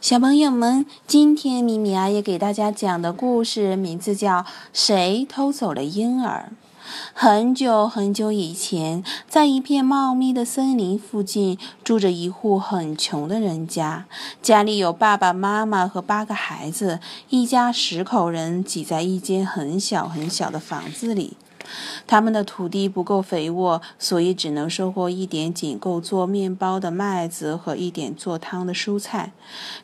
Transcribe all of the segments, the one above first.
小朋友们，今天米米阿姨给大家讲的故事名字叫《谁偷走了婴儿》。很久很久以前，在一片茂密的森林附近，住着一户很穷的人家，家里有爸爸妈妈和八个孩子，一家十口人挤在一间很小很小的房子里。他们的土地不够肥沃，所以只能收获一点仅够做面包的麦子和一点做汤的蔬菜。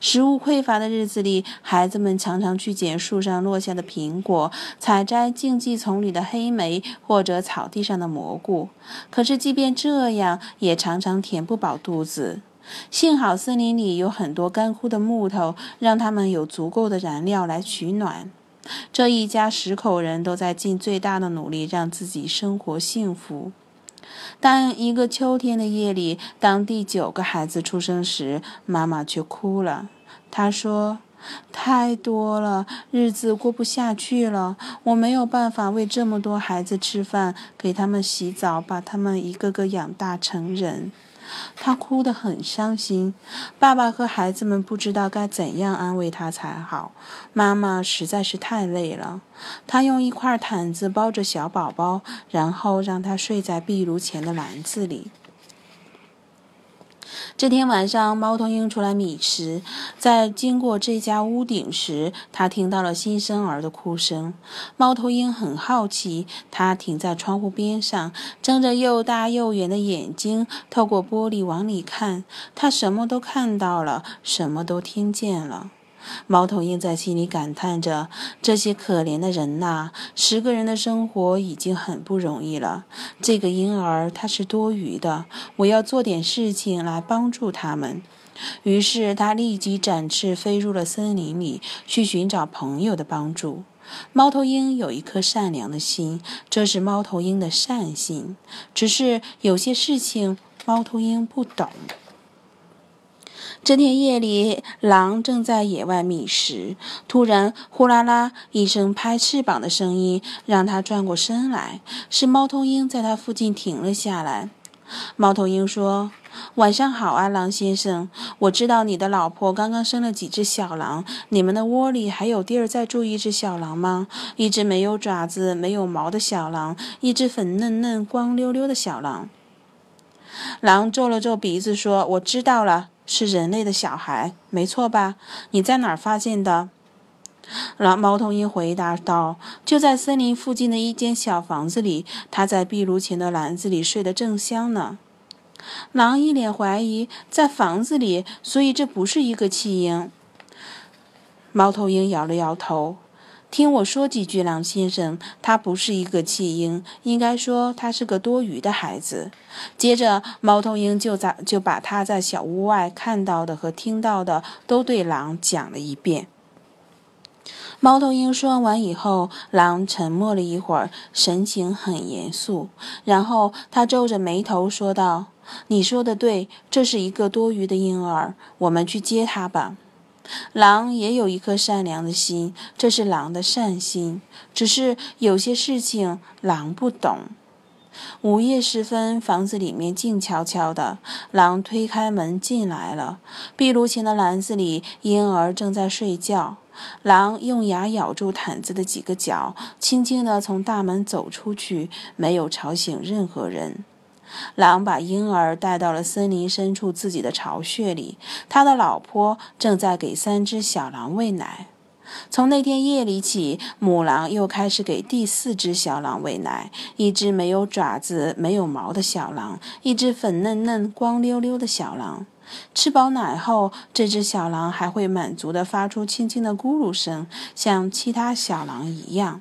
食物匮乏的日子里，孩子们常常去捡树上落下的苹果，采摘荆棘丛里的黑莓，或者草地上的蘑菇。可是，即便这样，也常常填不饱肚子。幸好森林里有很多干枯的木头，让他们有足够的燃料来取暖。这一家十口人都在尽最大的努力让自己生活幸福。但一个秋天的夜里，当第九个孩子出生时，妈妈却哭了。她说：“太多了，日子过不下去了。我没有办法为这么多孩子吃饭，给他们洗澡，把他们一个个养大成人。”他哭得很伤心，爸爸和孩子们不知道该怎样安慰他才好。妈妈实在是太累了，她用一块毯子包着小宝宝，然后让他睡在壁炉前的篮子里。这天晚上，猫头鹰出来觅食，在经过这家屋顶时，他听到了新生儿的哭声。猫头鹰很好奇，它停在窗户边上，睁着又大又圆的眼睛，透过玻璃往里看。它什么都看到了，什么都听见了。猫头鹰在心里感叹着：“这些可怜的人呐，十个人的生活已经很不容易了。这个婴儿他是多余的，我要做点事情来帮助他们。”于是他立即展翅飞入了森林里，去寻找朋友的帮助。猫头鹰有一颗善良的心，这是猫头鹰的善心。只是有些事情，猫头鹰不懂。这天夜里，狼正在野外觅食。突然，呼啦啦一声拍翅膀的声音让它转过身来，是猫头鹰在它附近停了下来。猫头鹰说：“晚上好啊，狼先生！我知道你的老婆刚刚生了几只小狼，你们的窝里还有地儿再住一只小狼吗？一只没有爪子、没有毛的小狼，一只粉嫩嫩、光溜溜的小狼。”狼皱了皱鼻子说：“我知道了。”是人类的小孩，没错吧？你在哪儿发现的？狼猫头鹰回答道：“就在森林附近的一间小房子里，他在壁炉前的篮子里睡得正香呢。”狼一脸怀疑：“在房子里，所以这不是一个弃婴？”猫头鹰摇了摇头。听我说几句，狼先生，他不是一个弃婴，应该说他是个多余的孩子。接着，猫头鹰就在就把他在小屋外看到的和听到的都对狼讲了一遍。猫头鹰说完以后，狼沉默了一会儿，神情很严肃，然后他皱着眉头说道：“你说的对，这是一个多余的婴儿，我们去接他吧。”狼也有一颗善良的心，这是狼的善心。只是有些事情狼不懂。午夜时分，房子里面静悄悄的。狼推开门进来了。壁炉前的篮子里，婴儿正在睡觉。狼用牙咬住毯子的几个角，轻轻地从大门走出去，没有吵醒任何人。狼把婴儿带到了森林深处自己的巢穴里，他的老婆正在给三只小狼喂奶。从那天夜里起，母狼又开始给第四只小狼喂奶：一只没有爪子、没有毛的小狼，一只粉嫩嫩、光溜溜的小狼。吃饱奶后，这只小狼还会满足地发出轻轻的咕噜声，像其他小狼一样。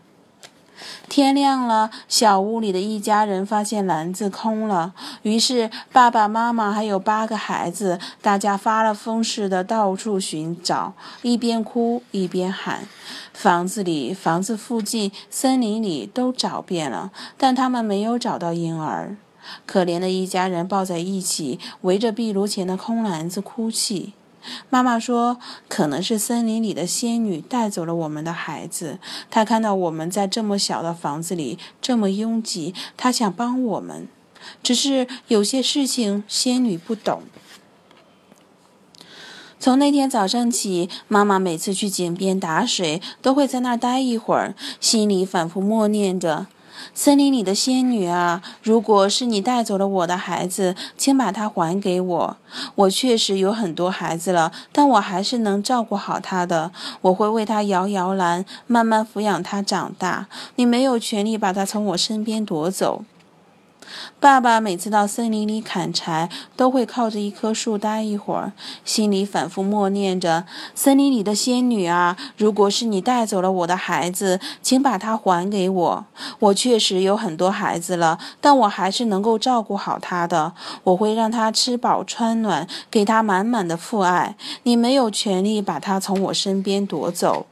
天亮了，小屋里的一家人发现篮子空了，于是爸爸妈妈还有八个孩子，大家发了疯似的到处寻找，一边哭一边喊。房子里、房子附近、森林里都找遍了，但他们没有找到婴儿。可怜的一家人抱在一起，围着壁炉前的空篮子哭泣。妈妈说：“可能是森林里的仙女带走了我们的孩子。她看到我们在这么小的房子里这么拥挤，她想帮我们。只是有些事情仙女不懂。”从那天早上起，妈妈每次去井边打水，都会在那儿待一会儿，心里反复默念着：“森林里的仙女啊，如果是你带走了我的孩子，请把它还给我。我确实有很多孩子了，但我还是能照顾好他的。我会为他摇摇篮，慢慢抚养他长大。你没有权利把他从我身边夺走。”爸爸每次到森林里砍柴，都会靠着一棵树待一会儿，心里反复默念着：“森林里的仙女啊，如果是你带走了我的孩子，请把它还给我。我确实有很多孩子了，但我还是能够照顾好他的。我会让他吃饱穿暖，给他满满的父爱。你没有权利把他从我身边夺走。”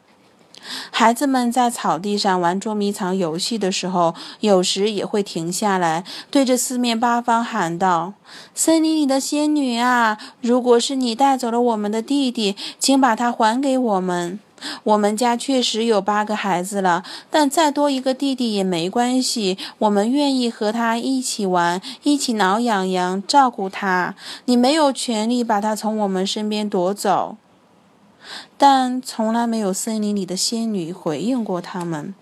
孩子们在草地上玩捉迷藏游戏的时候，有时也会停下来，对着四面八方喊道：“森林里的仙女啊，如果是你带走了我们的弟弟，请把他还给我们。我们家确实有八个孩子了，但再多一个弟弟也没关系，我们愿意和他一起玩，一起挠痒痒，照顾他。你没有权利把他从我们身边夺走。”但从来没有森林里的仙女回应过他们。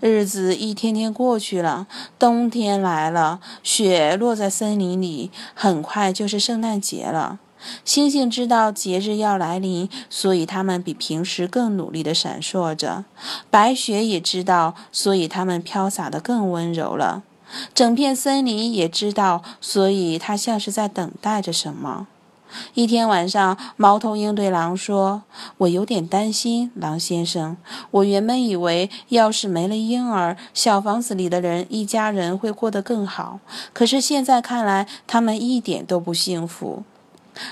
日子一天天过去了，冬天来了，雪落在森林里，很快就是圣诞节了。星星知道节日要来临，所以它们比平时更努力地闪烁着。白雪也知道，所以它们飘洒得更温柔了。整片森林也知道，所以它像是在等待着什么。一天晚上，猫头鹰对狼说：“我有点担心，狼先生。我原本以为，要是没了婴儿，小房子里的人一家人会过得更好。可是现在看来，他们一点都不幸福。”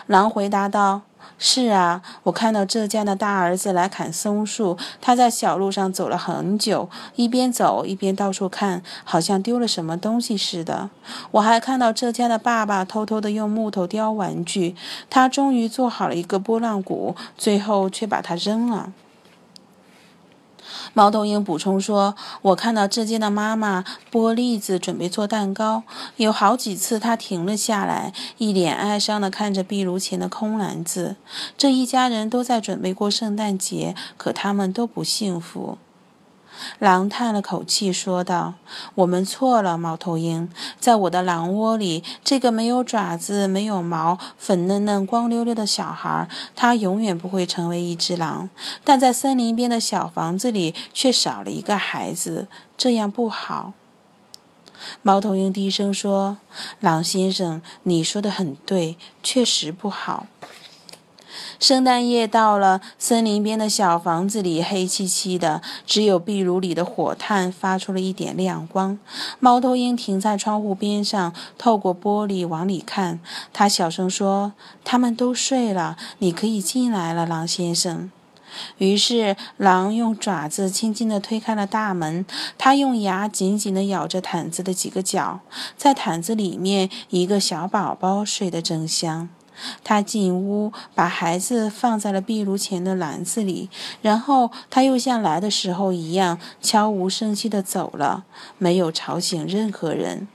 狼回答道。是啊，我看到这家的大儿子来砍松树，他在小路上走了很久，一边走一边到处看，好像丢了什么东西似的。我还看到这家的爸爸偷偷的用木头雕玩具，他终于做好了一个拨浪鼓，最后却把它扔了。猫头鹰补充说：“我看到这间的妈妈剥栗子，准备做蛋糕。有好几次，她停了下来，一脸哀伤地看着壁炉前的空篮子。这一家人都在准备过圣诞节，可他们都不幸福。”狼叹了口气，说道：“我们错了，猫头鹰。在我的狼窝里，这个没有爪子、没有毛、粉嫩嫩、光溜溜的小孩，他永远不会成为一只狼。但在森林边的小房子里，却少了一个孩子，这样不好。”猫头鹰低声说：“狼先生，你说的很对，确实不好。”圣诞夜到了，森林边的小房子里黑漆漆的，只有壁炉里的火炭发出了一点亮光。猫头鹰停在窗户边上，透过玻璃往里看。他小声说：“他们都睡了，你可以进来了，狼先生。”于是，狼用爪子轻轻地推开了大门。它用牙紧紧地咬着毯子的几个角，在毯子里面，一个小宝宝睡得正香。他进屋，把孩子放在了壁炉前的篮子里，然后他又像来的时候一样悄无声息地走了，没有吵醒任何人。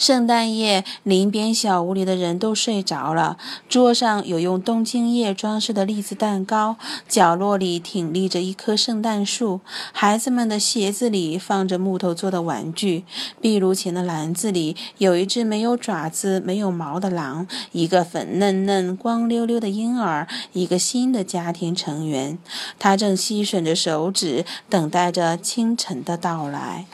圣诞夜，林边小屋里的人都睡着了。桌上有用冬青叶装饰的栗子蛋糕，角落里挺立着一棵圣诞树。孩子们的鞋子里放着木头做的玩具。壁炉前的篮子里有一只没有爪子、没有毛的狼，一个粉嫩嫩、光溜溜的婴儿，一个新的家庭成员。他正吸吮着手指，等待着清晨的到来。